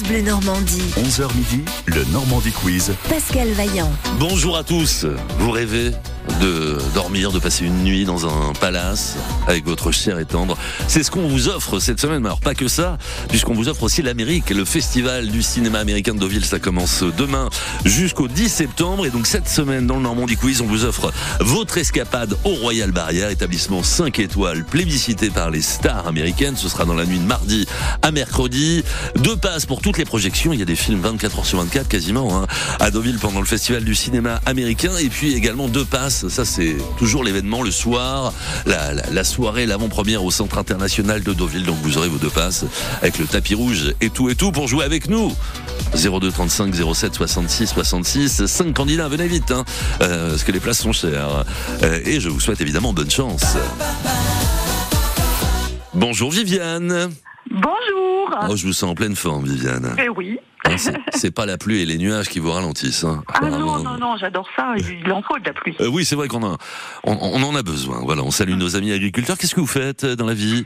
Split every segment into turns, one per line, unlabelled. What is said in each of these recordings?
France Bleu Normandie.
11h midi, le Normandie Quiz.
Pascal Vaillant.
Bonjour à tous. Vous rêvez de dormir, de passer une nuit dans un palace avec votre chair et tendre. C'est ce qu'on vous offre cette semaine. Mais alors pas que ça, puisqu'on vous offre aussi l'Amérique. Le festival du cinéma américain de Deauville, ça commence demain jusqu'au 10 septembre. Et donc cette semaine, dans le Normandie Quiz, on vous offre votre escapade au Royal Barrière, établissement 5 étoiles, plébiscité par les stars américaines. Ce sera dans la nuit de mardi à mercredi. Deux passes pour toutes les projections. Il y a des films 24 heures sur 24 quasiment hein, à Deauville pendant le festival du cinéma américain. Et puis également deux passes ça c'est toujours l'événement le soir, la, la, soirée, l'avant-première au Centre International de Deauville. Donc vous aurez vos deux passes avec le tapis rouge et tout et tout pour jouer avec nous. 02 35 07 66 66. Cinq candidats, venez vite, hein, euh, parce que les places sont chères. Euh, et je vous souhaite évidemment bonne chance. Bonjour Viviane.
Bonjour.
Oh, je vous sens en pleine forme, Viviane.
Eh oui.
Hein, c'est pas la pluie et les nuages qui vous ralentissent. Hein.
Ah non, non, non, j'adore ça. Il en faut de la pluie.
Euh, oui, c'est vrai qu'on on, en a besoin. Voilà, on salue nos amis agriculteurs. Qu'est-ce que vous faites euh, dans la vie?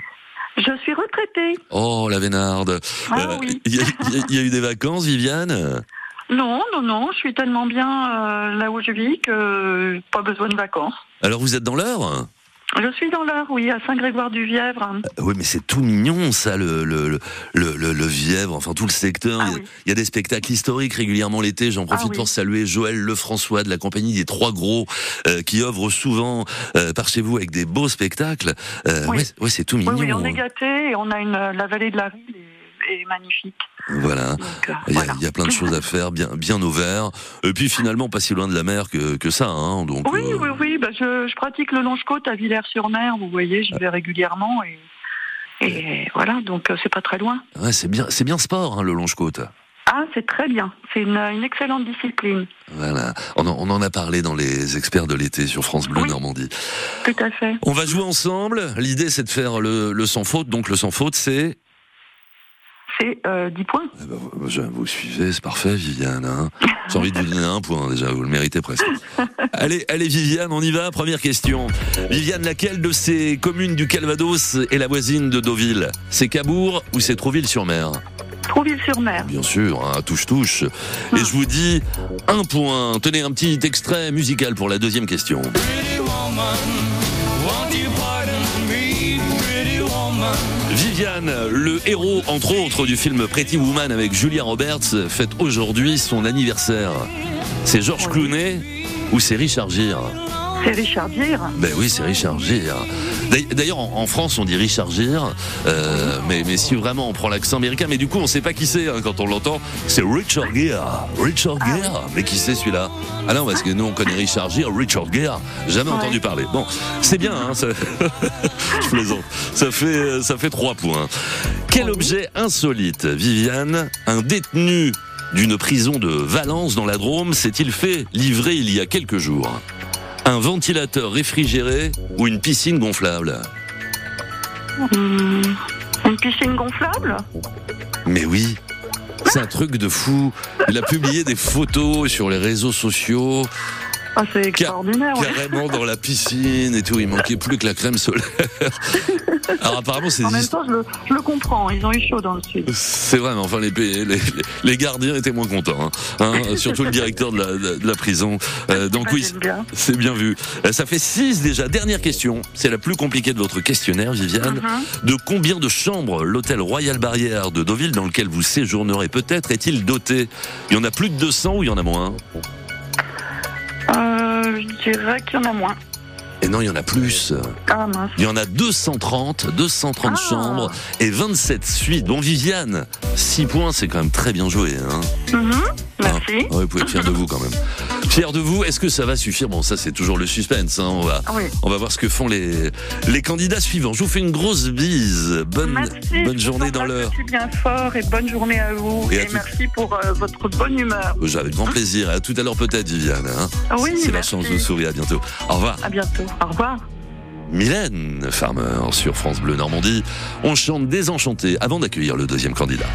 Je suis retraitée.
Oh, la Vénarde.
Ah, euh, oui.
Il y, a eu des vacances, Viviane?
Non, non, non. Je suis tellement bien là où je vis que pas besoin de vacances.
Alors vous êtes dans l'heure?
Je suis dans l'heure, oui, à Saint-Grégoire-du-Vièvre.
Euh, oui, mais c'est tout mignon, ça, le, le, le, le, Vièvre, enfin tout le secteur.
Ah
il, y a, des spectacles historiques régulièrement l'été. J'en profite
ah
pour saluer Joël Lefrançois de la compagnie des Trois Gros, euh, qui œuvre souvent euh, par chez vous avec des beaux spectacles. oui, ouais, c'est tout mignon.
Oui, on est gâtés et on a une, la vallée de la ville est magnifique.
Voilà.
Euh,
il, y a, plein de choses à faire, bien, bien au vert. Et puis finalement, pas si loin de la mer que, que ça. Hein, donc,
oui, oui, oui, bah, je, je, pratique le longe-côte à Villers-sur-Mer. Vous voyez, j'y vais régulièrement. Et, et voilà, donc euh, c'est pas très loin.
Ouais, c'est bien, c'est bien sport, hein, le longe-côte.
Ah, c'est très bien. C'est une, une, excellente discipline.
Voilà. On en, on en, a parlé dans les experts de l'été sur France Bleu Normandie.
Tout à fait.
On va jouer ensemble. L'idée, c'est de faire le, le sans faute. Donc, le sans faute, c'est
c'est 10 euh, points.
Eh ben, vous suivez, c'est parfait, Viviane. Hein. J'ai envie de vous donner un point déjà, vous le méritez presque. allez, allez, Viviane, on y va. Première question. Viviane, laquelle de ces communes du Calvados est la voisine de Deauville? C'est Cabourg ou c'est Trouville-sur-Mer?
Trouville-sur-Mer.
Bien sûr, hein, touche-touche. Et ah. je vous dis un point. Tenez un petit extrait musical pour la deuxième question. Viviane, le héros entre autres du film Pretty Woman avec Julia Roberts, fête aujourd'hui son anniversaire. C'est Georges Clooney ou c'est Richard Gere?
C'est Richard Gere.
Ben oui, c'est Richard Gere. D'ailleurs, en, France, on dit Richard Gere, euh, mais, mais si vraiment on prend l'accent américain, mais du coup, on sait pas qui c'est hein, quand on l'entend. C'est Richard Gere. Richard ah Gere. Mais qui c'est celui-là? Ah non, parce que nous, on connaît Richard Gere, Richard Gere. Jamais entendu parler. Bon, c'est bien. Hein, ça... Je plaisante. Ça fait, ça fait trois points. Quel objet insolite, Viviane, un détenu d'une prison de Valence dans la Drôme s'est-il fait livrer il y a quelques jours? Un ventilateur réfrigéré ou une piscine gonflable
hmm, Une piscine gonflable
Mais oui, c'est un truc de fou. Il a publié des photos sur les réseaux sociaux
ah, c'est extraordinaire.
Carrément dans la piscine et tout. Il manquait plus que la crème solaire. Alors apparemment, c'est.
En même temps, je le, je le, comprends. Ils ont eu chaud dans le sud.
C'est vrai, mais enfin, les, les, les, gardiens étaient moins contents. Hein. hein surtout le directeur de la, de la prison. Euh, donc oui, c'est bien vu. Euh, ça fait 6 déjà. Dernière question. C'est la plus compliquée de votre questionnaire, Viviane. Uh-huh. De combien de chambres l'hôtel Royal Barrière de Deauville, dans lequel vous séjournerez peut-être, est-il doté? Il y en a plus de 200 ou il y en a moins?
Je dirais qu'il y en a moins.
Et non, il y en a plus.
Ah, mince.
Il y en a 230, 230 ah. chambres et 27 suites. Bon, Viviane, 6 points, c'est quand même très bien joué. Hein
mm-hmm. Merci.
Ah, vous pouvez être fier de vous quand même. Fier de vous, est-ce que ça va suffire? Bon, ça c'est toujours le suspense. Hein. On, va, on va voir ce que font les, les candidats suivants. Je vous fais une grosse bise. Bonne, bonne journée dans l'heure.
Merci bien fort et bonne journée à vous. Et, merci pour euh, votre bonne humeur.
J'avais grand plaisir. À tout à l'heure peut-être, Viviane. Hein.
oui,
c'est la chance de sourire. À bientôt. Au revoir.
À bientôt. Au revoir.
Mylène Farmer sur France Bleu Normandie. On chante désenchanté avant d'accueillir le deuxième candidat.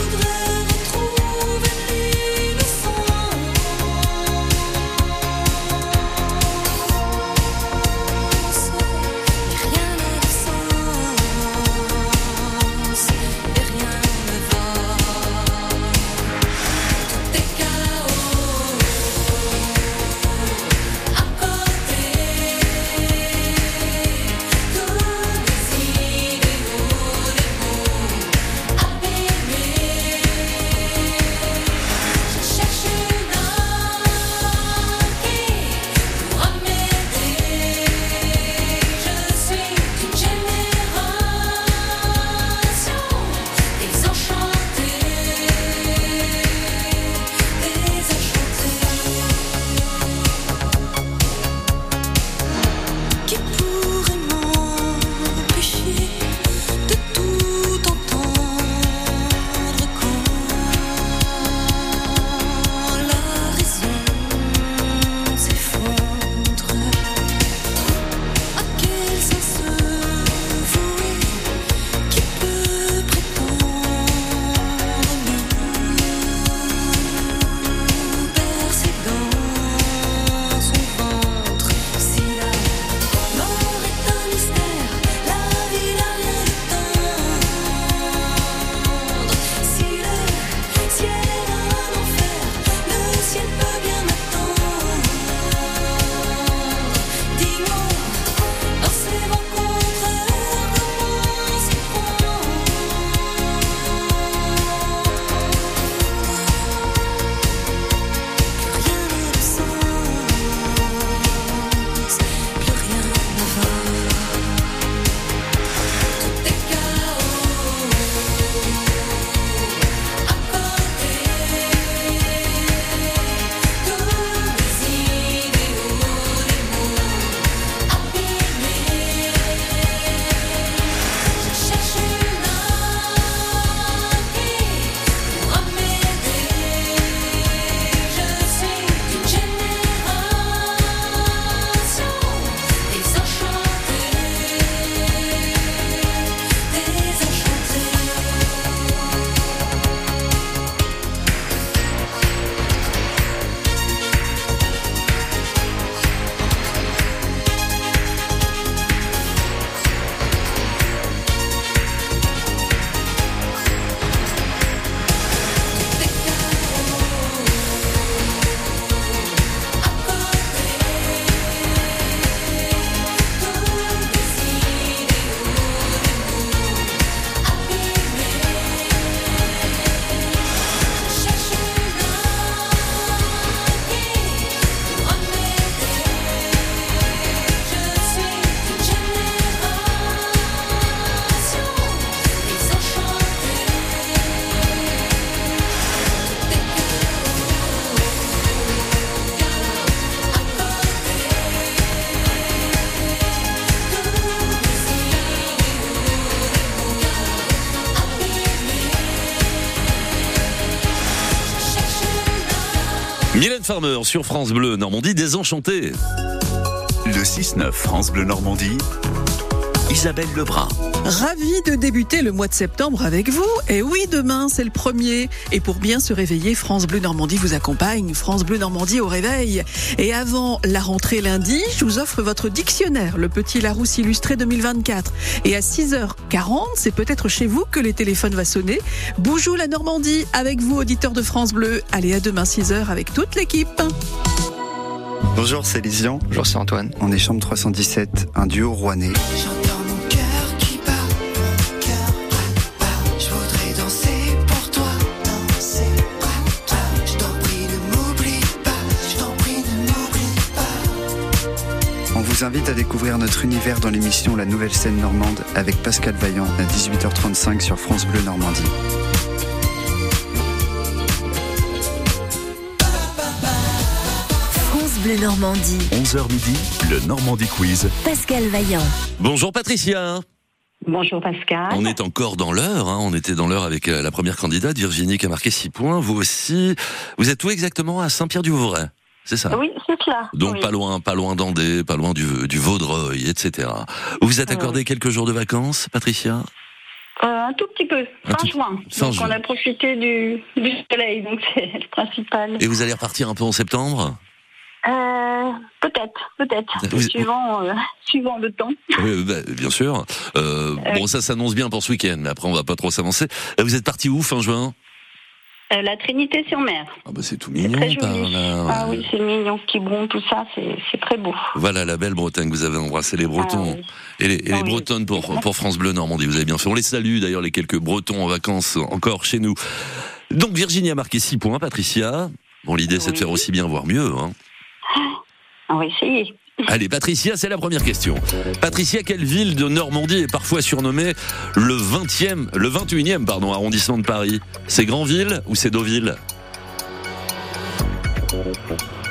voudrais Sur France Bleu Normandie, désenchantée.
Le 6-9 France Bleu Normandie. Isabelle Lebrun.
Ravi de débuter le mois de septembre avec vous. Et oui, demain, c'est le premier. Et pour bien se réveiller, France Bleu Normandie vous accompagne. France Bleu Normandie au réveil. Et avant la rentrée lundi, je vous offre votre dictionnaire, le petit Larousse illustré 2024. Et à 6h40, c'est peut-être chez vous que les téléphones va sonner. Boujou la Normandie avec vous, auditeur de France Bleu. Allez, à demain 6h avec toute l'équipe.
Bonjour, c'est Lisian.
Bonjour, c'est Antoine.
On est chambre 317, un duo rouennais. Vous invite à découvrir notre univers dans l'émission La Nouvelle Scène Normande avec Pascal Vaillant à 18h35 sur France Bleu Normandie.
France Bleu Normandie.
11h midi, le Normandie Quiz.
Pascal Vaillant.
Bonjour Patricia.
Bonjour Pascal.
On est encore dans l'heure, hein. on était dans l'heure avec euh, la première candidate, Virginie, qui a marqué 6 points. Vous aussi, vous êtes où exactement? À Saint-Pierre-du-Vauvray c'est ça
Oui, c'est cela.
Donc
oui.
pas loin, pas loin d'Andé, pas loin du, du Vaudreuil, etc. Vous vous êtes accordé quelques jours de vacances, Patricia?
Euh, un tout petit peu, fin
tout-
juin.
fin
donc
juin.
on a profité du, du soleil, donc c'est le principal.
Et vous allez repartir un peu en septembre?
Euh, peut-être, peut-être,
Vous-
suivant, euh, suivant le temps.
Oui, bah, Bien sûr. Euh, bon, ça s'annonce bien pour ce week-end, mais après on va pas trop s'avancer. Euh, Vous êtes parti où fin juin?
Euh, la Trinité-sur-Mer,
Ah bah c'est tout mignon
très
par
joli.
là.
Ah oui, c'est mignon, Quiberon, tout ça, c'est très beau.
Voilà la belle Bretagne, vous avez embrassé les Bretons.
Ah oui.
Et les, et
Ah
les
oui.
Bretonnes pour, pour France Bleu Normandie, vous avez bien fait. On les salue d'ailleurs, les quelques Bretons en vacances encore chez nous. Donc Virginie a marqué 6 points, Patricia. Bon, l'idée c'est de faire aussi bien, voire mieux. Hein.
On va essayer.
Allez, Patricia, c'est la première question. Patricia, quelle ville de Normandie est parfois surnommée le 20e, le 21e pardon, arrondissement de Paris? C'est Grandville ou c'est Deauville?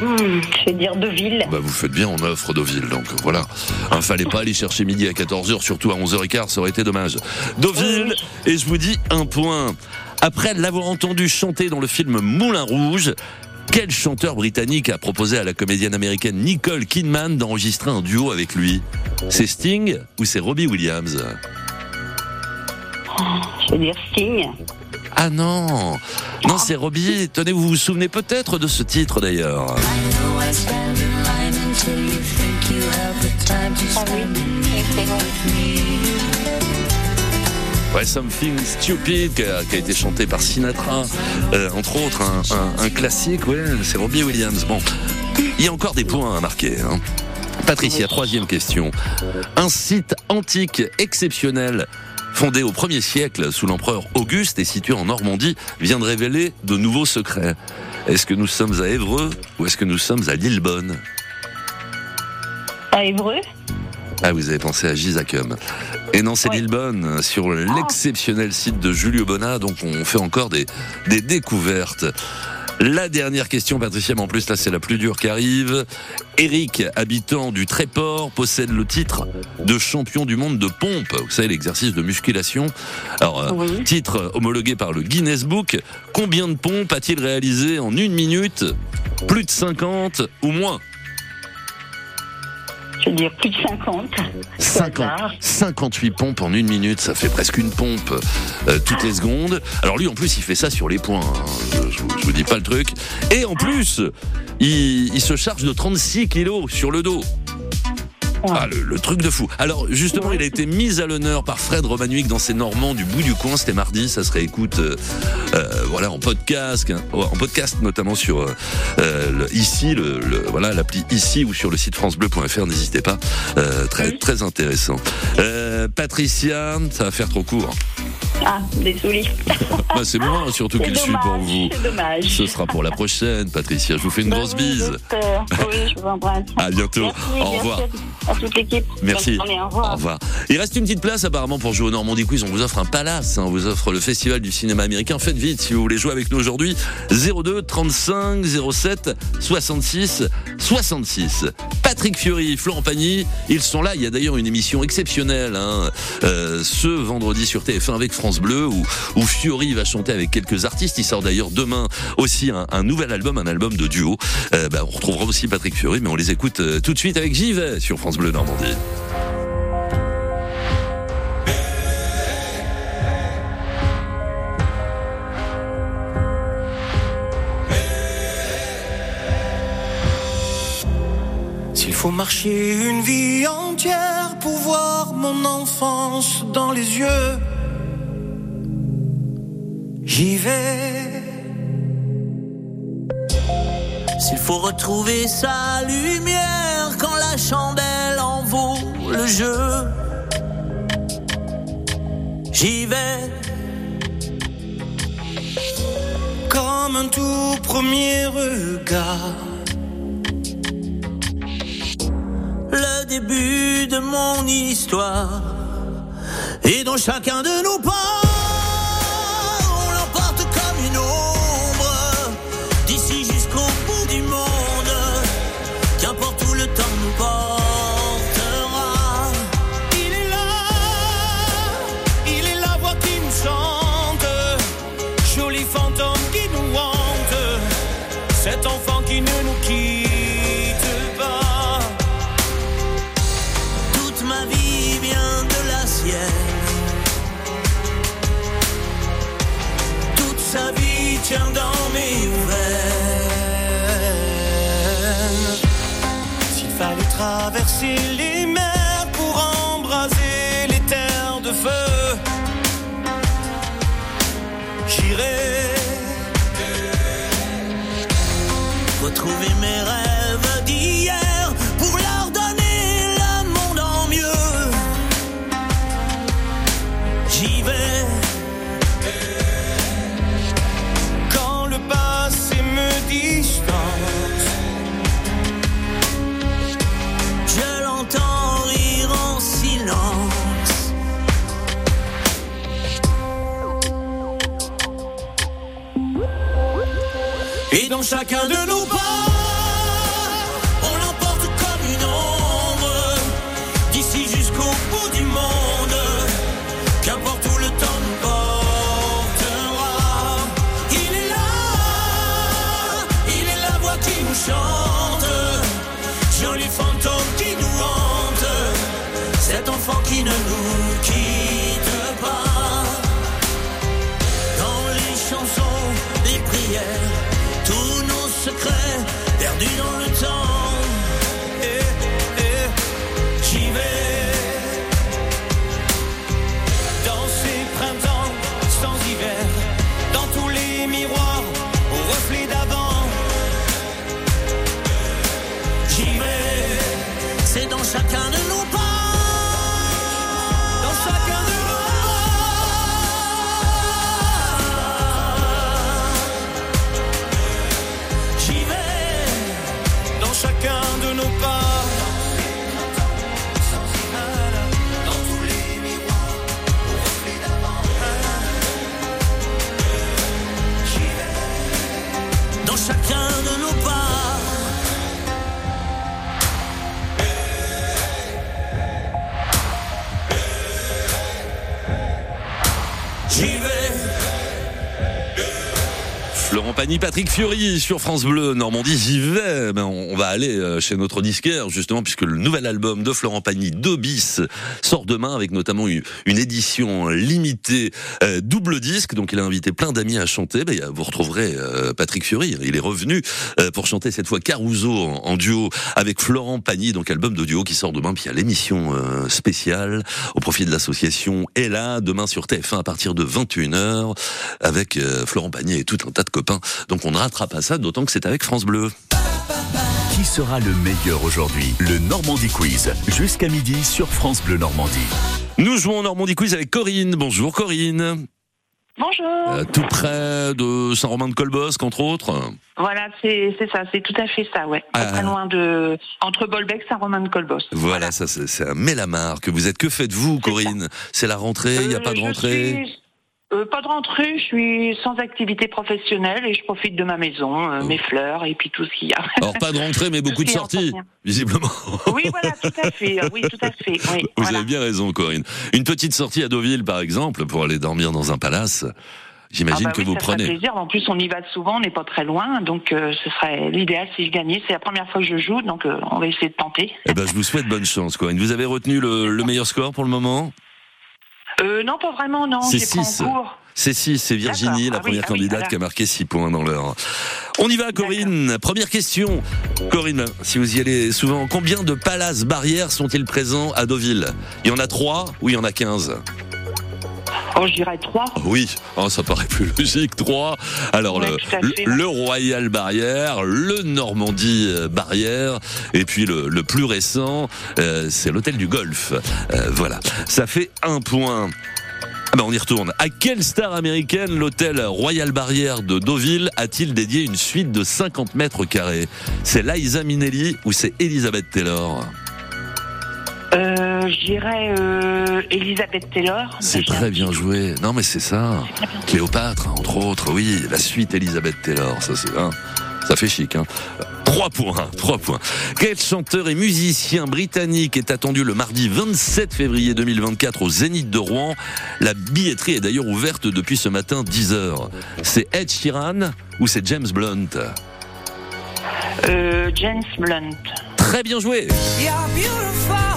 Hmm, je vais dire Deauville.
Bah vous faites bien, on offre Deauville, donc voilà. Hein, fallait pas aller chercher midi à 14h, surtout à 11h15, ça aurait été dommage. Deauville, et je vous dis un point. Après l'avoir entendu chanter dans le film Moulin Rouge, quel chanteur britannique a proposé à la comédienne américaine Nicole Kidman d'enregistrer un duo avec lui? C'est Sting ou c'est Robbie Williams?
Je vais dire Sting.
Ah non Non, c'est Robbie. Tenez, vous vous souvenez peut-être de ce titre d'ailleurs.
Ah oui,
Ouais, Something Stupid qui a, qui a été chanté par Sinatra, euh, entre autres, un, classique, ouais, c'est Robbie Williams. Bon, il y a encore des points à marquer. Hein. Patricia, troisième question. Un site antique exceptionnel fondé au 1er siècle sous l'empereur Auguste et situé en Normandie vient de révéler de nouveaux secrets. Est-ce que nous sommes à Évreux ou est-ce que nous sommes à Lillebonne?
À Évreux?
Ah, vous avez pensé à Gisacum. Et non, c'est. Lillebonne, sur l'exceptionnel site de Julio Bonnat, donc on fait encore des, des découvertes. La dernière question, Patricia, mais en plus là c'est la plus dure qui arrive. Eric, habitant du Tréport, possède le titre de champion du monde de pompe. Vous savez, l'exercice de musculation. Alors, euh,
Oui.
titre homologué par le Guinness Book. Combien de pompes a-t-il réalisé en une minute? Plus de 50 ou moins?
Je vais dire plus de 50.
50,
hasard.
58 pompes en une minute, ça fait presque une pompe euh, toutes les secondes. Alors lui, en plus, il fait ça sur les points. hein. Je, je vous- je vous dis pas le truc. Et en plus, il, il se charge de 36 kilos sur le dos. Ah, le, le truc de fou. Alors, justement, il a été mis à l'honneur par Fred Romanuic dans ses Normands du bout du coin. C'était mardi. Ça se réécoute, euh, euh, voilà, en podcast, hein, en podcast notamment sur euh, euh, le- ici, le, le- voilà, l'appli ici ou sur le site francebleu.fr. N'hésitez pas. Euh, très, très intéressant. Euh, Patricia, ça va faire trop court.
Ah, désolé.
Bah, c'est moi, surtout qu'il suit pour vous.
c'est dommage.
Ce sera pour la prochaine, Patricia. Je vous fais une
Bah
grosse
oui,
bise.
j'espère. Oui, je vous embrasse.
À bientôt.
Merci,
Au revoir.
à toute l'équipe.
Merci.
Journée, au
Au
revoir.
revoir. Il reste une petite place apparemment pour jouer au Normandie Quiz. On vous offre un palace, hein. on vous offre le Festival du cinéma américain. Faites vite si vous voulez jouer avec nous aujourd'hui. 02 35 07 66 66. Patrick Fiori, Florent Pagny, ils sont là. Il y a d'ailleurs une émission exceptionnelle euh, ce vendredi sur TF1 avec France Bleu où, où Fiori va chanter avec quelques artistes. Il sort d'ailleurs demain aussi un, nouvel album, un album de duo. Euh, bah, on retrouvera aussi Patrick Fiori, mais on les écoute euh, tout de suite avec J'y sur France Bleu Normandie.
Faut marcher une vie entière pour voir mon enfance dans les yeux, j'y vais. S'il faut retrouver sa lumière quand la chandelle en vaut le jeu, j'y vais. Comme un tout premier regard. Début de mon histoire. Et dans chacun de nos pas, vie tient dans mes veines. S'il fallait traverser les chacun de nos
Patrick Fiori sur France Bleu Normandie, j'y vais. Ben, on va aller euh, chez notre disquaire justement puisque le nouvel album de Florent Pagny, 2 bis, sort demain avec notamment une, édition limitée euh, double disque. Donc il a invité plein d'amis à chanter. Ben, vous retrouverez euh, Patrick Fiori. Il est revenu euh, pour chanter cette fois Caruso en, duo avec Florent Pagny. Donc album de duo qui sort demain. Puis il l'émission spéciale au profit de l'association Et là demain sur TF1 à partir de 21h avec Florent Pagny et tout un tas de copains. Donc on ne rattrape pas ça, d'autant que c'est avec France Bleu.
Qui sera le meilleur aujourd'hui? Le Normandie Quiz, jusqu'à midi sur France Bleu Normandie.
Nous jouons au Normandie Quiz avec Corinne. Bonjour Corinne.
Bonjour.
euh, tout près de Saint-Romain-de-Colbosque, entre autres.
Voilà, c'est c'est ça, c'est tout à fait ça, ouais. Pas
Ah.
très loin de entre Bolbec, Saint-Romain-de-Colbos.
Voilà, ça c'est un mélamar que vous êtes. Que faites-vous, Corinne? C'est la rentrée, il n'y a
Euh,
pas de
je
rentrée?
suis- euh, pas de rentrée, je suis sans activité professionnelle et je profite de ma maison, euh,
Oh.
mes fleurs et puis tout ce qu'il y a.
Alors pas de rentrée, mais beaucoup de sorties, visiblement.
Oui, voilà, tout à fait. Oui, tout à fait. Oui,
Vous
voilà.
avez bien raison, Corinne. Une petite sortie à Deauville, par exemple, pour aller dormir dans un palace. J'imagine
Ah bah
que
oui,
vous
ça
prenez.
plaisir. En plus, on y va souvent, on n'est pas très loin, donc euh, ce serait l'idéal si je gagnais. C'est la première fois que je joue, donc euh, on va essayer de tenter.
Eh ben, je vous souhaite bonne chance, Corinne. Vous avez retenu le, le meilleur score pour le moment?
Euh, non, pas vraiment, non.
C'est
J'ai pas
six.
en cours.
C'est 6, c'est Virginie, la
Ah oui,
première
ah oui,
candidate
voilà.
qui a marqué 6 points dans l'heure. On y va, Corinne. Première question. Corinne, si vous y allez souvent, combien de palaces barrières sont-ils présents à Deauville? Il y en a 3 ou il y en a 15
Oh, je dirais trois.
Oui, oh, ça paraît plus logique. 3. Alors,
Ouais,
le, Royal Barrière, le Normandie euh, Barrière, et puis le, le plus récent, euh, c'est l'hôtel du Golfe. Euh, voilà, ça fait un point. Ah ben on y retourne. À quelle star américaine l'hôtel Royal Barrière de Deauville a-t-il dédié une suite de 50 mètres carrés? C'est Liza Minnelli ou c'est Elizabeth Taylor?
Je dirais euh, Elisabeth Taylor.
C'est très bien joué. Non mais c'est ça. Cléopâtre, hein, entre autres, oui. La suite Elisabeth Taylor, ça c'est hein, ça fait chic. Hein. Trois points, trois points. Quel chanteur et musicien britannique est attendu le mardi 27 février 2024 au Zénith de Rouen? La billetterie est d'ailleurs ouverte depuis ce matin 10 heures. C'est Ed Sheeran ou c'est James Blunt?
Euh, James Blunt.
Très bien joué.
You're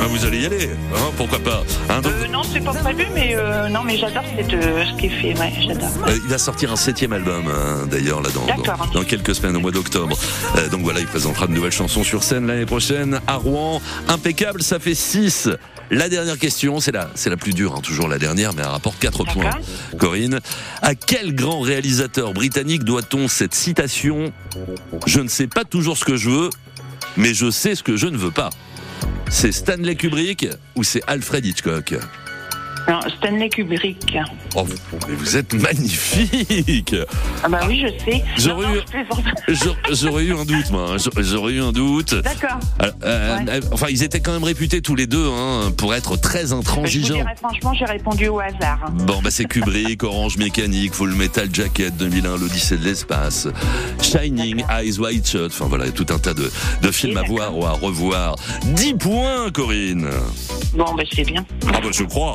Ah,
vous allez y aller, hein, pourquoi pas hein, donc,
Euh, non, c'est pas prévu, mais euh, non, mais j'adore cette, euh, ce qui est fait. Ouais, j'adore.
Euh, il va sortir un septième album, hein, d'ailleurs, là, dans, dans, dans quelques semaines, au mois d'octobre. Euh, donc voilà, il présentera de nouvelles chansons sur scène l'année prochaine à Rouen. Impeccable, ça fait 6. La dernière question, c'est la, c'est la plus dure, hein, toujours la dernière, mais elle rapporte 4
D'accord.
points. Corinne, à quel grand réalisateur britannique doit-on cette citation Je ne sais pas toujours ce que je veux, mais je sais ce que je ne veux pas C'est Stanley Kubrick ou c'est Alfred Hitchcock?
Non, Stanley Kubrick.
Oh, vous- mais vous êtes magnifique
Ah bah oui, je sais.
J'aurais
Non,
eu-. J'aurais- eu un doute, moi. hein. J'aurais- eu un doute.
D'accord.
Euh,
Ouais.
euh, Enfin, ils étaient quand même réputés tous les deux hein, pour être très intransigeants.
dirais franchement, j'ai répondu au hasard.
Bon, bah c'est Kubrick, Orange Mécanique, Full Metal Jacket 2001, l'Odyssée de l'espace, Shining, Eyes Wide Shut. Enfin voilà, tout un tas de, de films à voir ou à revoir. 10 points, Corinne.
Bon, bah c'est bien.
Ah bah je crois.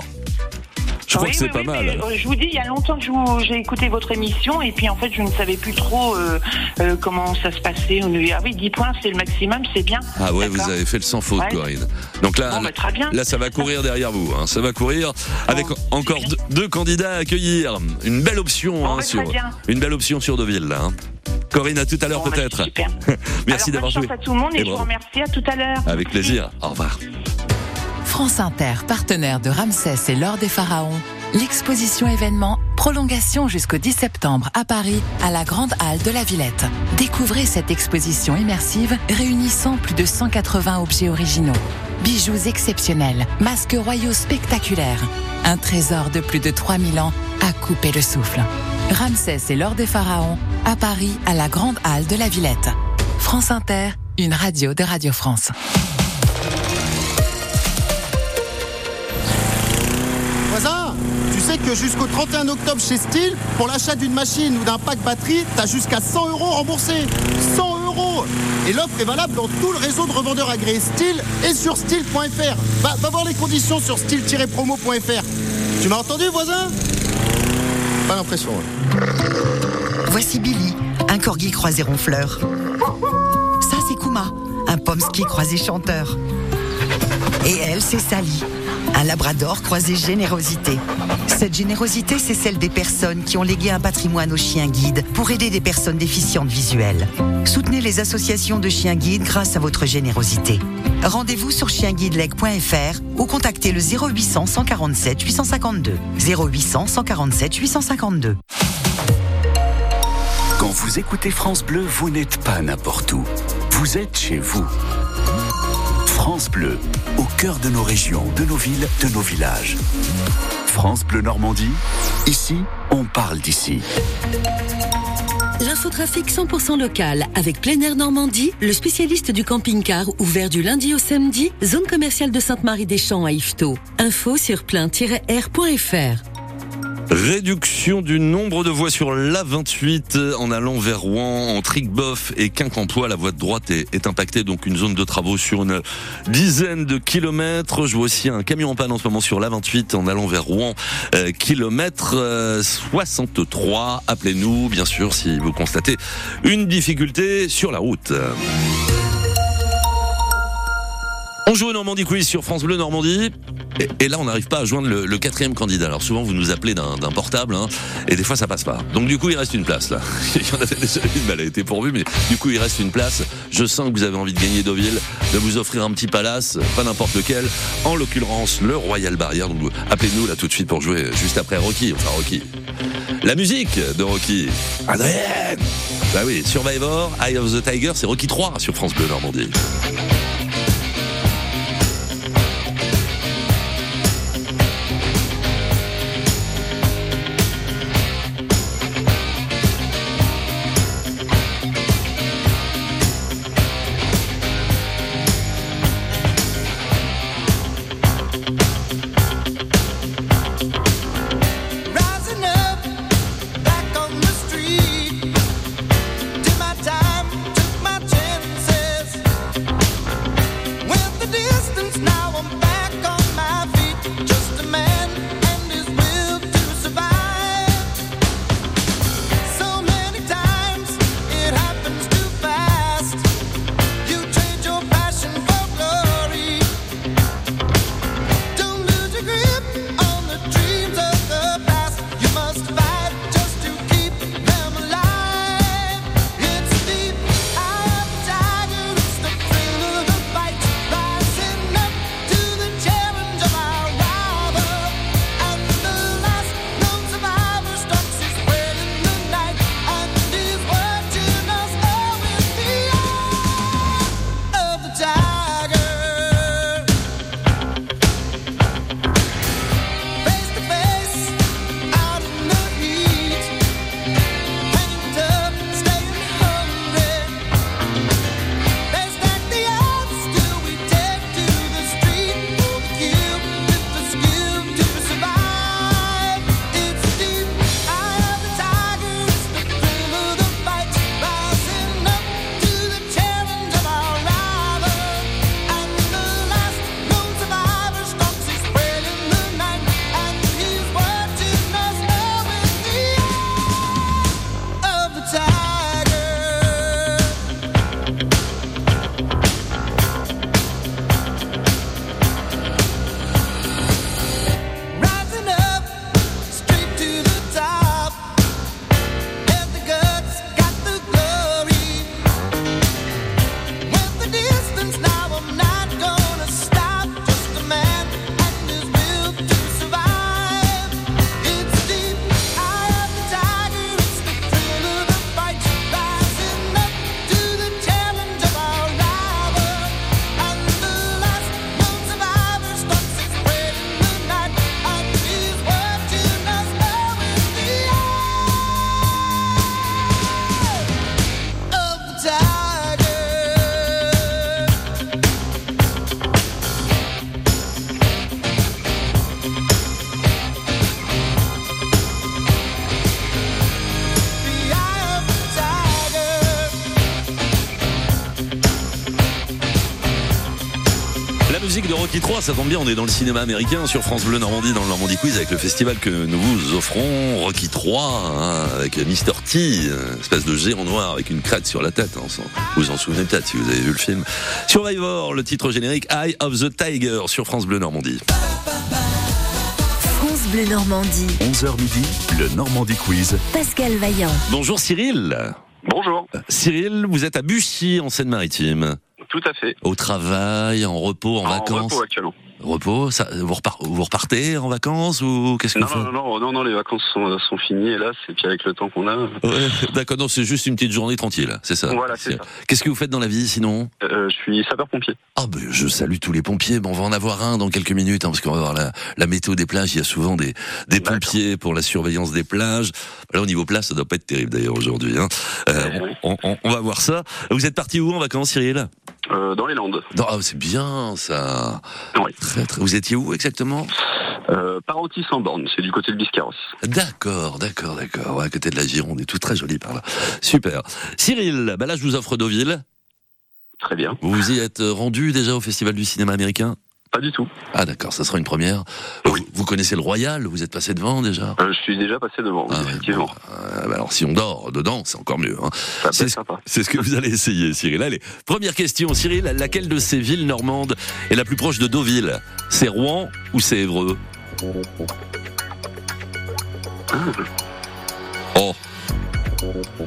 Je crois
Oui,
que c'est
oui,
pas
oui,
mal.
mais, euh, je vous dis, il y a longtemps que j'ai écouté votre émission et puis en fait, je ne savais plus trop euh, euh, comment ça se passait. Ah oui, 10 points, c'est le maximum, c'est bien.
Ah ouais, vous avez fait le sans faute,
Ouais.
Corinne. Donc là,
Bon, bah, très bien.
là, ça va courir derrière vous. Hein. Ça va courir avec encore deux, deux candidats à accueillir. Une belle option
Bon,
hein,
bah,
sur une belle option sur Deauville. Là, hein. Corinne, à tout à l'heure
bah,
peut-être. Merci d'avoir joué.
à tout le monde et,
Et
je vous remercie. À tout à l'heure.
Avec plaisir. Au revoir.
France Inter, partenaire de Ramsès et l'Or des Pharaons, l'exposition événement Prolongation jusqu'au 10 septembre à Paris, à la Grande Halle de la Villette. Découvrez cette exposition immersive réunissant plus de 180 objets originaux. Bijoux exceptionnels, masques royaux spectaculaires, un trésor de plus de 3000 ans à couper le souffle. Ramsès et l'Or des Pharaons, à Paris, à la Grande Halle de la Villette. France Inter, une radio de Radio France.
Tu que jusqu'au 31 octobre chez Steel, pour l'achat d'une machine ou d'un pack batterie, t'as jusqu'à 100 euros remboursés. 100 euros Et l'offre est valable dans tout le réseau de revendeurs agréés Steel et sur steel.fr. Va, voir les conditions sur steel-promo.fr. Tu m'as entendu, voisin? Pas l'impression. ouais.
Voici Billy, un corgi croisé ronfleur. Ça, c'est Kuma, un pomsky croisé chanteur. Et elle, c'est Sally, un labrador croisé générosité. Cette générosité, c'est celle des personnes qui ont légué un patrimoine aux chiens guides pour aider des personnes déficientes visuelles. Soutenez les associations de chiens guides grâce à votre générosité. Rendez-vous sur chienguideleg.fr ou contactez le 0800 147 852. 0800 147 852.
Quand vous écoutez France Bleu, vous n'êtes pas n'importe où. Vous êtes chez vous. France Bleu, au cœur de nos régions, de nos villes, de nos villages. France Bleu Normandie, ici, on parle d'ici.
L'infotrafic 100% local avec Plein Air Normandie, le spécialiste du camping-car ouvert du lundi au samedi, zone commerciale de Sainte-Marie-des-Champs à Yvetot. Info sur plein-air.fr.
Réduction du nombre de voies sur l'A28 en allant vers Rouen, en Tricboff et Quincampoix. La voie de droite est, impactée, donc une zone de travaux sur une dizaine de kilomètres. Je vois aussi un camion en panne en ce moment sur l'A28 en allant vers Rouen, euh, kilomètre euh, 63. Appelez-nous, bien sûr, si vous constatez une difficulté sur la route. On joue au Normandie Quiz sur France Bleu Normandie. Et, là, on n'arrive pas à joindre le, quatrième candidat. Alors souvent, vous nous appelez d'un portable, hein, et des fois, ça passe pas. Donc du coup, il reste une place là. il y en avait déjà une, mais elle a été pourvue, mais du coup, il reste une place. Je sens que vous avez envie de gagner Deauville, de vous offrir un petit palace, pas n'importe lequel. En l'occurrence, le Royal Barrière. Donc appelez-nous là tout de suite pour jouer juste après Rocky. Enfin Rocky. La musique de Rocky. Adrienne. Bah oui, Survivor, Eye of the Tiger, c'est Rocky 3 sur France Bleu Normandie. Musique de Rocky 3, ça tombe bien, on est dans le cinéma américain sur France Bleu Normandie, dans le Normandie Quiz, avec le festival que nous vous offrons, Rocky 3, hein, avec Mr. T, euh, espèce de géant noir avec une crête sur la tête. hein, sans- vous vous en souvenez peut-être si vous avez vu le film. Survivor, le titre générique, Eye of the Tiger sur France Bleu Normandie.
France Bleu Normandie.
11h midi, le Normandie Quiz.
Pascal Vaillant.
Bonjour Cyril.
Bonjour.
Cyril, vous êtes à Buchy, en Seine-Maritime.
Tout à fait.
Au travail, en repos, en,
En
vacances
repos actuellement.
Repos. Ça, vous, vous repartez en vacances ou qu'est-ce que
Non,
vous faites?
non, non, non, non, les vacances sont, sont finies, hélas, et puis avec le temps qu'on a.
Ouais, D'accord, non, c'est juste une petite journée tranquille, c'est ça.
Voilà, c'est ça.
Qu'est-ce que vous faites dans la vie sinon?
Euh, je suis sapeur-pompier.
Ah ben je salue tous les pompiers. Bon, on va en avoir un dans quelques minutes hein, parce qu'on va voir la, la météo des plages. Il y a souvent des, des pompiers pour la surveillance des plages. Là au niveau place, ça doit pas être terrible d'ailleurs aujourd'hui. Hein. Euh, on, on- on va voir ça. Vous êtes parti où en vacances, Cyril?
Euh, dans les Landes.
Ah, c'est bien ça. Très, très- Vous étiez où exactement
Euh, Parentis en borne, c'est du côté de Biscarrosse.
D'accord, d'accord, d'accord. Ouais, à côté de la Gironde, et tout très joli par là. Super. Cyril, bah là je vous offre Deauville.
Très bien.
Vous vous y êtes rendu déjà au Festival du cinéma américain
Pas du tout.
Ah d'accord, ça sera une première. Vous, vous connaissez le Royal Vous êtes passé devant déjà?
Euh, je suis déjà passé devant, oui, effectivement.
Euh, bah alors si on dort dedans, c'est encore mieux. hein. C'est ce-
sympa.
c'est ce que vous allez essayer, Cyril. Allez, première question, Cyril. Laquelle de ces villes normandes est la plus proche de Deauville? C'est Rouen ou c'est Évreux? Oh.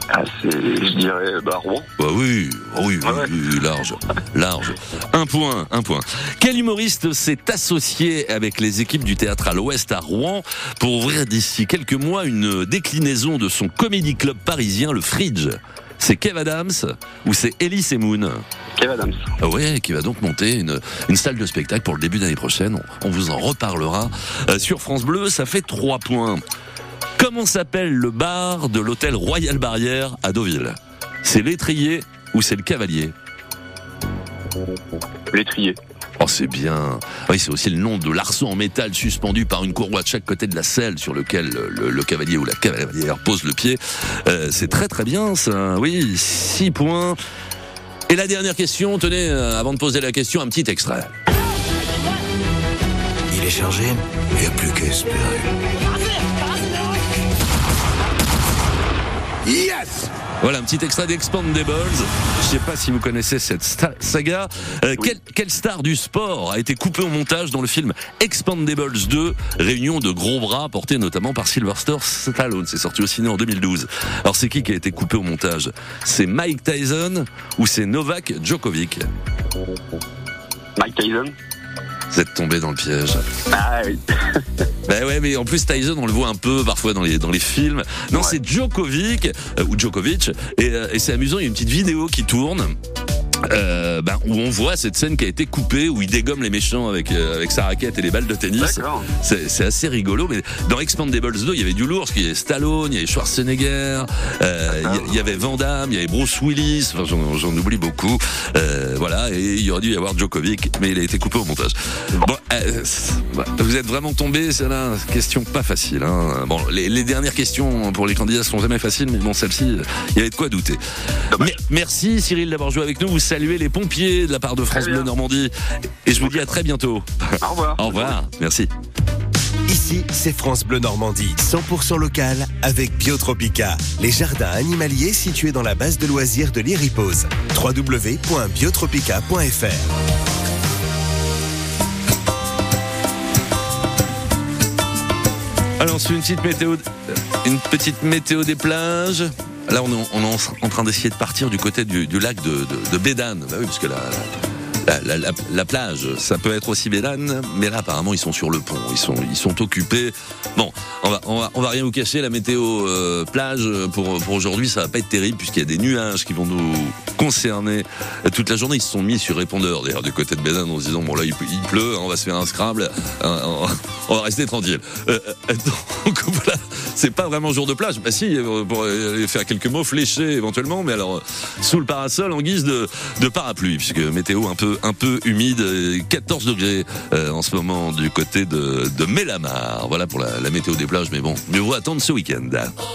Ah, c'est, je dirais, bah, Rouen.
Bah oui, oui, oui, oui, large, large. Un point, un point. Quel humoriste s'est associé avec les équipes du théâtre à l'Ouest à Rouen pour ouvrir d'ici quelques mois une déclinaison de son comédie club parisien, le Fridge? C'est Kev Adams ou c'est Ellie Moon
Kev Adams.
Ah ouais, qui va donc monter une, une salle de spectacle pour le début d'année prochaine. On, on vous en reparlera. Euh, sur France Bleu, ça fait trois points. Comment s'appelle le bar de l'hôtel Royal Barrière à Deauville? C'est l'étrier ou c'est le cavalier?
L'étrier.
Oh, c'est bien. Oui, c'est aussi le nom de l'arceau en métal suspendu par une courroie de chaque côté de la selle sur lequel le, le cavalier ou la cavalière pose le pied. Euh, c'est très très bien ça. Oui, six points. Et la dernière question, tenez, euh, avant de poser la question, un petit extrait.
Il est chargé, il n'y a plus qu'à espérer.
Voilà un petit extrait d'Expandables. Je sais pas si vous connaissez cette saga. Euh, quel, quelle star du sport a été coupé au montage dans le film Expandables 2, réunion de gros bras portés notamment par Sylvester Stallone. C'est sorti au ciné en 2012. Alors c'est qui qui a été coupé au montage? C'est Mike Tyson ou c'est Novak Djokovic?
Mike Tyson.
Vous êtes tombé dans le piège.
Ah oui.
Ben ouais, mais en plus Tyson, on le voit un peu parfois dans les dans les films. Non, c'est Djokovic euh, ou Djokovic, et, euh, et c'est amusant. Il y a une petite vidéo qui tourne. Euh, ben, où on voit cette scène qui a été coupée où il dégomme les méchants avec euh, avec sa raquette et les balles de tennis. C'est assez rigolo. Mais dans Expandables 2, il y avait du lourd. parce qu'il y avait Stallone, il y avait Schwarzenegger, euh, il y- y avait Van Damme, il y avait Bruce Willis. Enfin, j'en oublie beaucoup. Euh, voilà. Et il y aurait dû y avoir Djokovic, mais il a été coupé au montage. Bon, euh, vous êtes vraiment tombé. C'est là question pas facile. Hein. Bon, les, les dernières questions pour les candidats sont jamais faciles, mais bon, celle-ci, euh, il y avait de quoi douter. Mais- merci Cyril d'avoir joué avec nous. Vous saluez les pompiers de la part de France Bleu Normandie. Et je vous dis à très bientôt.
Au revoir.
Au revoir. Merci.
Ici, c'est France Bleu Normandie, 100% local avec Biotropica, les jardins animaliers situés dans la base de loisirs de l'Iripose. www.biotropica.fr
Alors c'est une petite météo, une petite météo des plages. Là on est, en train d'essayer de partir du côté du, lac de, Bédane. Bah parce que la, la, la- la plage, ça peut être aussi Bédane, mais là apparemment ils sont sur le pont, ils sont, occupés. Bon, on va, on va, on va rien vous cacher, la météo euh, plage pour, pour aujourd'hui, ça va pas être terrible puisqu'il y a des nuages qui vont nous concerner toute la journée. Ils se sont mis sur répondeur d'ailleurs du côté de Bédane en se disant bon là il, pleut, hein, on va se faire un scrabble, hein, on, va rester tranquille. Euh, euh, donc voilà, c'est pas vraiment jour de plage. Bah si, pour faire quelques mots fléchés éventuellement, mais alors sous le parasol en guise de, de parapluie, puisque météo un peu un peu humide, euh, 14 degrés euh, en ce moment du côté de, Mélamar. Voilà pour la, météo des plages, mais bon, mieux vaut attendre ce week-end.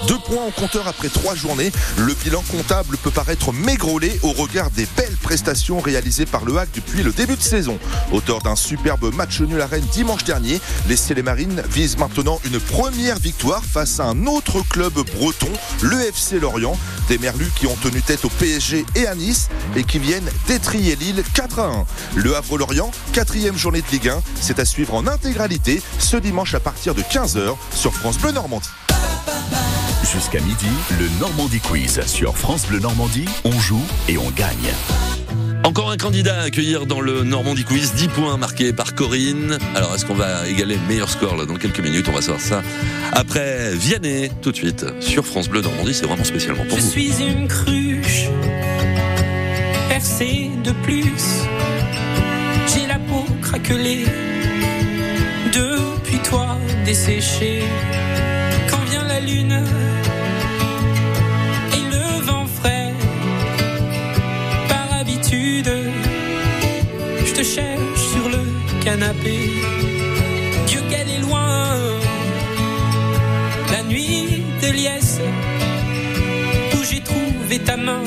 Deux points en compteur après trois journées. Le bilan comptable peut paraître maigrolé au regard des belles prestations réalisées par le HAC depuis le début de saison. Auteur d'un superbe match nul à Rennes dimanche dernier, les Marines visent maintenant une première victoire face à un autre club breton, le FC Lorient. Des Merlus qui ont tenu tête au PSG et à Nice et qui viennent d'étrier Lille 4 à 1. Le Havre-Lorient, quatrième journée de Ligue 1, c'est à suivre en intégralité ce dimanche à partir de 15h sur France Bleu Normandie.
Jusqu'à midi, le Normandie Quiz sur France Bleu Normandie. On joue et on gagne.
Encore un candidat à accueillir dans le Normandie Quiz, 10 points marqués par Corinne. Alors est-ce qu'on va égaler le meilleur score là dans quelques minutes? On va savoir ça après Vianney, tout de suite, sur France Bleu Normandie, c'est vraiment spécialement pour
Je
vous.
suis une cruche percée de plus. Depuis toi desséchée. Quand vient la lune et le vent frais, par habitude, je te cherche sur le canapé. Dieu qu'elle est loin, la nuit de liesse où j'ai trouvé ta main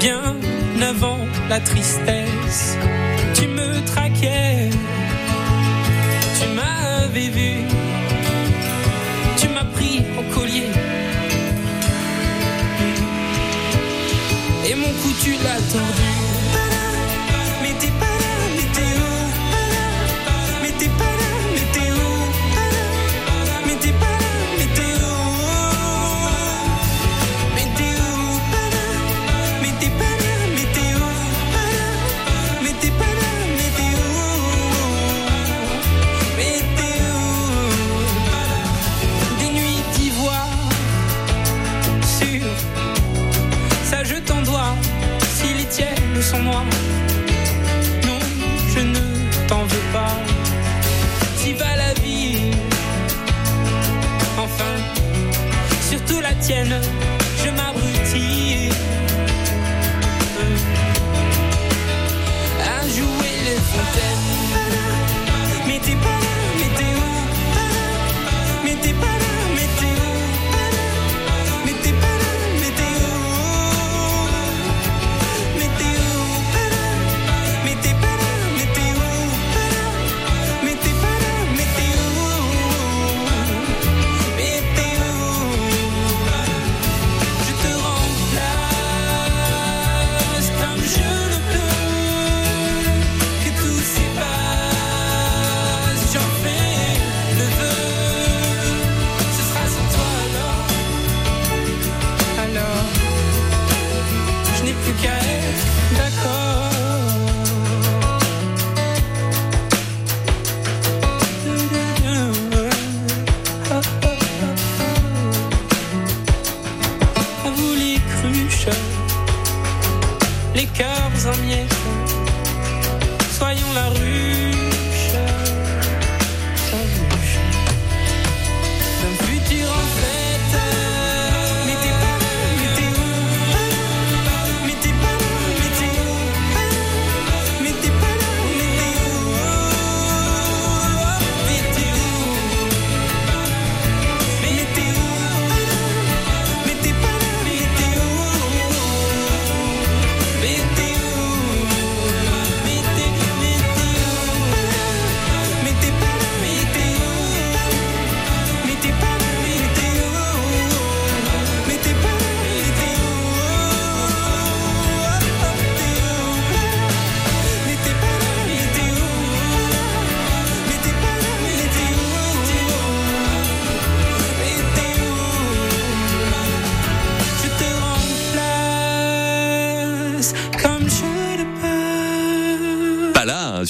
bien avant la tristesse. Tu me tu m'avais vu, tu m'as pris au collier. Et mon cou tu l'as tordu. Non, je ne t'en veux pas. Si va la vie, enfin, surtout la tienne, je m'abrutis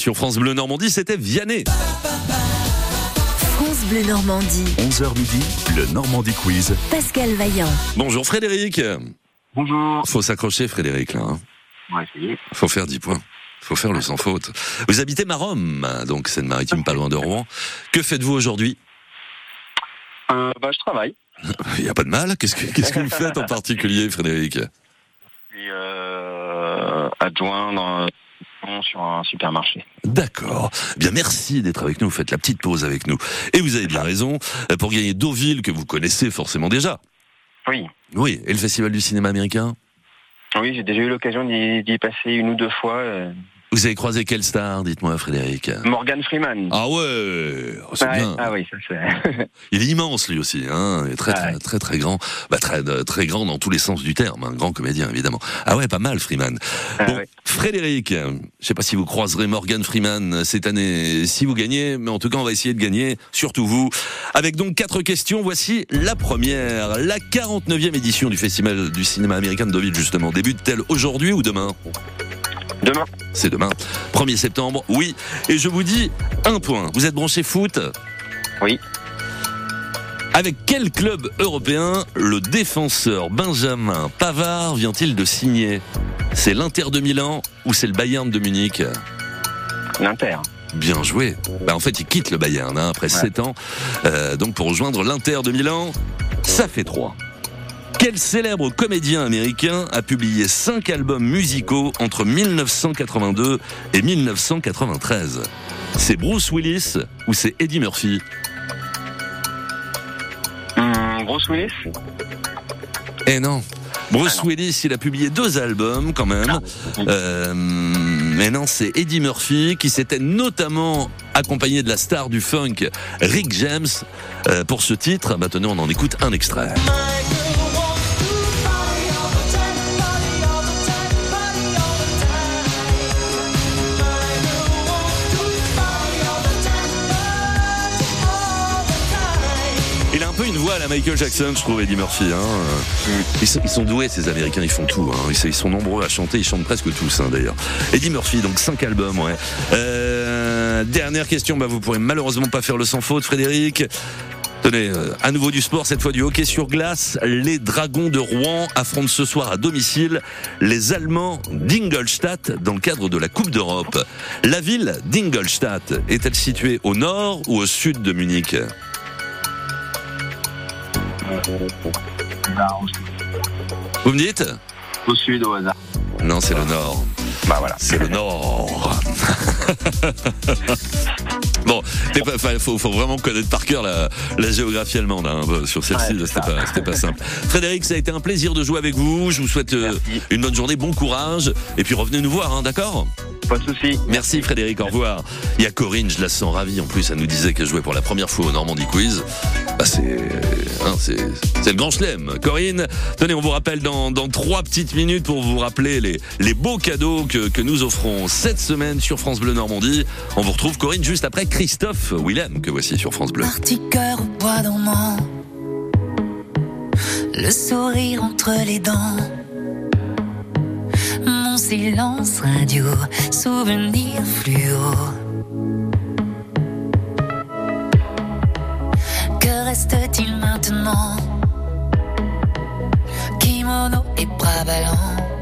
sur France Bleu Normandie, c'était Vianney.
France Bleu Normandie.
11h midi, le Normandie Quiz.
Pascal Vaillant.
Bonjour Frédéric.
Bonjour.
Faut s'accrocher Frédéric là. hein.
On va essayer.
Faut faire 10 points. Faut faire le sans faute. Vous habitez Marom, donc Seine-Maritime, pas loin de Rouen. Que faites-vous aujourd'hui?
Euh, bah, je travaille.
Il n'y a pas de mal. Qu'est-ce que, qu'est-ce que vous faites en particulier, Frédéric?
Je suis euh, adjoint dans, sur un supermarché.
D'accord. Eh Bien, merci d'être avec nous. Vous faites la petite pause avec nous. Et vous avez bien raison. euh, Pour gagner Deauville, que vous connaissez forcément déjà.
Oui.
Oui. Et le Festival du cinéma américain?
Oui, j'ai déjà eu l'occasion d'y d'y passer une ou deux fois. Euh.
Vous avez croisé quelle star Dites-moi, Frédéric.
Morgan Freeman.
Ah ouais, oh, c'est
Ah,
bien.
ah oui, ça c'est.
Il est immense lui aussi, hein. Il est très très très très grand, bah très euh, très grand dans tous les sens du terme, un grand comédien évidemment. Ah ouais, pas mal Freeman. bon, Frédéric, euh, je sais pas si vous croiserez Morgan Freeman cette année, si vous gagnez, mais en tout cas on va essayer de gagner, surtout vous. Avec donc quatre questions, voici la première. La 49e édition du Festival du cinéma américain de Deauville justement débute-t-elle aujourd'hui ou demain?
Demain.
C'est demain. 1er septembre, oui. Et je vous dis un point. Vous êtes branché foot
Oui.
Avec quel club européen le défenseur Benjamin Pavard vient-il de signer? C'est l'Inter de Milan ou c'est le Bayern de Munich?
L'Inter.
Bien joué. Bah, en fait, il quitte le Bayern hein, après 7 ans. Euh, donc pour rejoindre l'Inter de Milan, ça fait 3. Quel célèbre comédien américain a publié 5 albums musicaux entre 1982 et 1993 C'est Bruce Willis ou c'est Eddie Murphy?
Hum, Bruce Willis?
Eh non. Bruce Willis, il a publié deux albums quand même. Euh, mais non, c'est Eddie Murphy qui s'était notamment accompagné de la star du funk Rick James euh, pour ce titre. Maintenant, on en écoute un extrait. Michael Jackson, je trouve, Eddie Murphy. Hein. Ils, sont, ils sont doués, ces Américains, ils font tout. Hein. Ils, sont- nombreux à chanter, ils chantent presque tous, hein, d'ailleurs. Eddie Murphy, donc cinq albums, ouais. Euh, dernière question, bah, vous pourrez malheureusement pas faire le sans faute, Frédéric. Tenez, euh, à nouveau du sport, cette fois du hockey sur glace. Les Dragons de Rouen affrontent ce soir à domicile les Allemands d'Ingolstadt dans le cadre de la Coupe d'Europe. La ville d'Ingolstadt est-elle située au nord ou au sud de Munich? Vous me dites
Au sud, au hasard.
Non, c'est le nord.
Bah voilà.
C'est le nord. bon, enfin, faut, faut vraiment connaître par cœur la, la géographie allemande hein, sur celle-ci. c'était pas, c'était pas simple. Frédéric, ça a été un plaisir de jouer avec vous. Je vous souhaite euh, une bonne journée, bon courage, et puis revenez nous voir, hein, d'accord?
Pas de souci.
Merci Frédéric, au revoir. Il y a Corinne, je la sens ravie en plus, elle nous disait qu'elle jouait pour la première fois au Normandie Quiz. Bah c'est hein, c'est le grand chelem. Corinne, tenez, on vous rappelle dans, dans trois petites minutes pour vous rappeler les, les beaux cadeaux que, que nous offrons cette semaine sur France Bleu Normandie. On vous retrouve Corinne juste après Christophe Willem que voici sur France Bleu.
Petit cœur au bois dormant, le sourire entre les dents, mon silence radio, souvenir fluo. Que reste-t-il maintenant? Kimono et bras ballants,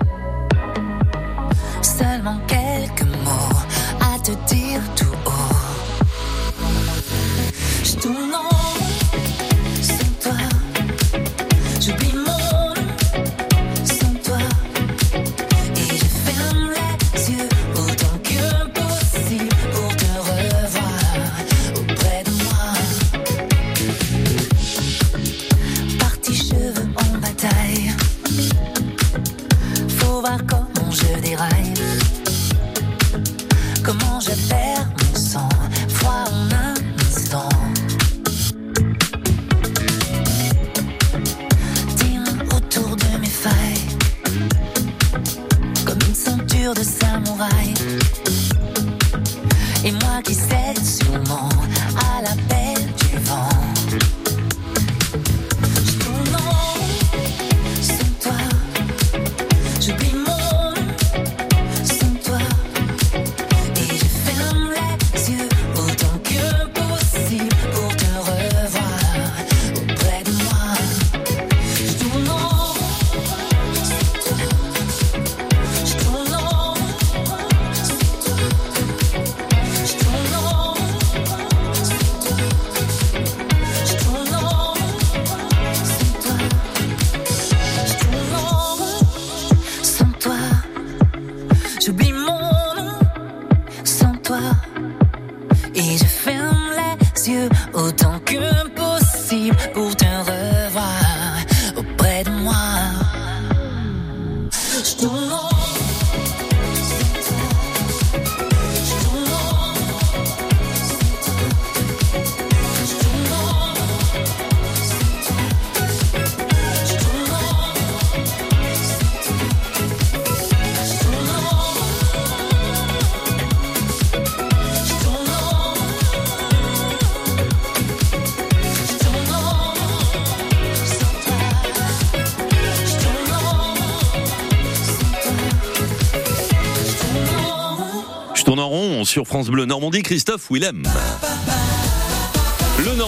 sur France Bleu Normandie, Christophe Willem.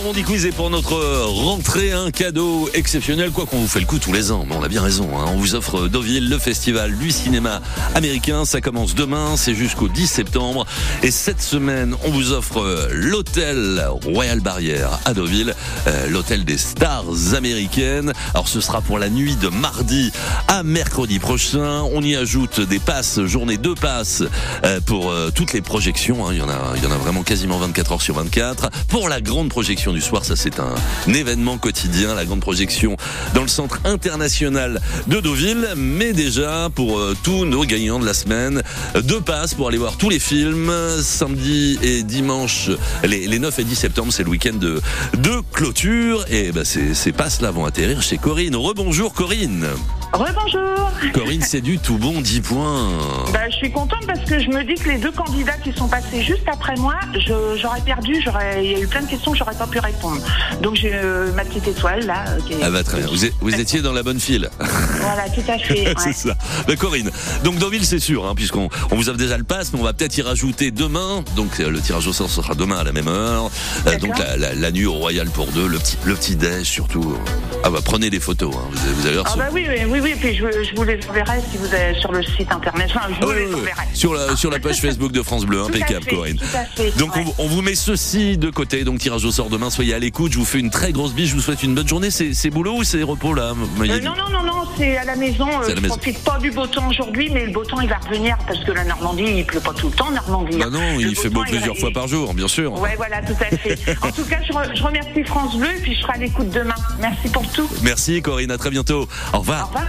Normandie Quiz est pour notre rentrée un cadeau exceptionnel, quoi qu'on vous fait le coup tous les ans, mais on a bien raison. hein. On vous offre Deauville, le festival du cinéma américain. Ça commence demain, c'est jusqu'au 10 septembre. Et cette semaine, on vous offre euh, l'hôtel Royal Barrière à Deauville, euh, l'hôtel des stars américaines. Alors ce sera pour la nuit de mardi à mercredi prochain. On y ajoute des passes, journée deux passes euh, pour toutes les projections. hein. Il y en a, il y en a vraiment quasiment 24 heures sur 24. Pour la grande projection du soir, ça c'est un, événement quotidien, la grande projection dans le centre international de Deauville. Mais déjà pour euh, tous nos gagnants de la semaine, deux passes pour aller voir tous les films samedi et dimanche, les, les 9 et 10 septembre, c'est le week-end de, de clôture. Et ben, ces, ces passes là vont atterrir chez Corinne. Rebonjour Corinne.
Rebonjour.
Corinne, c'est du tout bon, 10 points.
Bah, je suis contente parce que je me dis que les deux candidats qui sont passés juste après moi, j'aurais perdu, j'aurais, il y a eu plein de questions que j'aurais pas pu répondre. Donc j'ai euh, ma petite étoile là. qui
Ah bah très bien, vous, étiez dans la bonne file.
Voilà, tout à fait.
c'est ça. Bah, Corinne, donc Deauville c'est sûr, hein, puisqu'on on vous offre déjà le pass, mais on va peut-être y rajouter demain. Donc euh, le tirage au sort sera demain à la même heure. Euh, donc la, la- la nuit au Royal pour deux, le petit, le petit déj surtout. Ah bah prenez des photos, hein, vous, allez- vous.
Ah bah oui, oui, oui, oui, puis je, je vous les enverrai si vous êtes sur le site internet. Enfin, je vous les enverrai.
sur la, sur la page Facebook de France Bleu, impeccable
fait,
Corinne.
tout à fait,
Donc
ouais.
on, on vous met ceci de côté, donc tirage au sort demain, soyez à l'écoute, je vous fais une très grosse bise, je vous souhaite une bonne journée, c'est boulot ou c'est repos là
Euh, non, non, non, non, c'est à la maison.
À
Euh,
la
je
maison.
profite pas du beau temps aujourd'hui, mais le beau temps il va revenir parce que la Normandie, il pleut pas tout le temps, Normandie.
Bah non,
Le
il fait beau
temps,
plusieurs fois par jour, bien sûr.
Ouais, voilà, tout à fait. en tout cas, je, re- je remercie France Bleu et puis je serai à l'écoute demain. Merci pour tout.
Merci Corinne, à très bientôt. Au revoir.
Au revoir.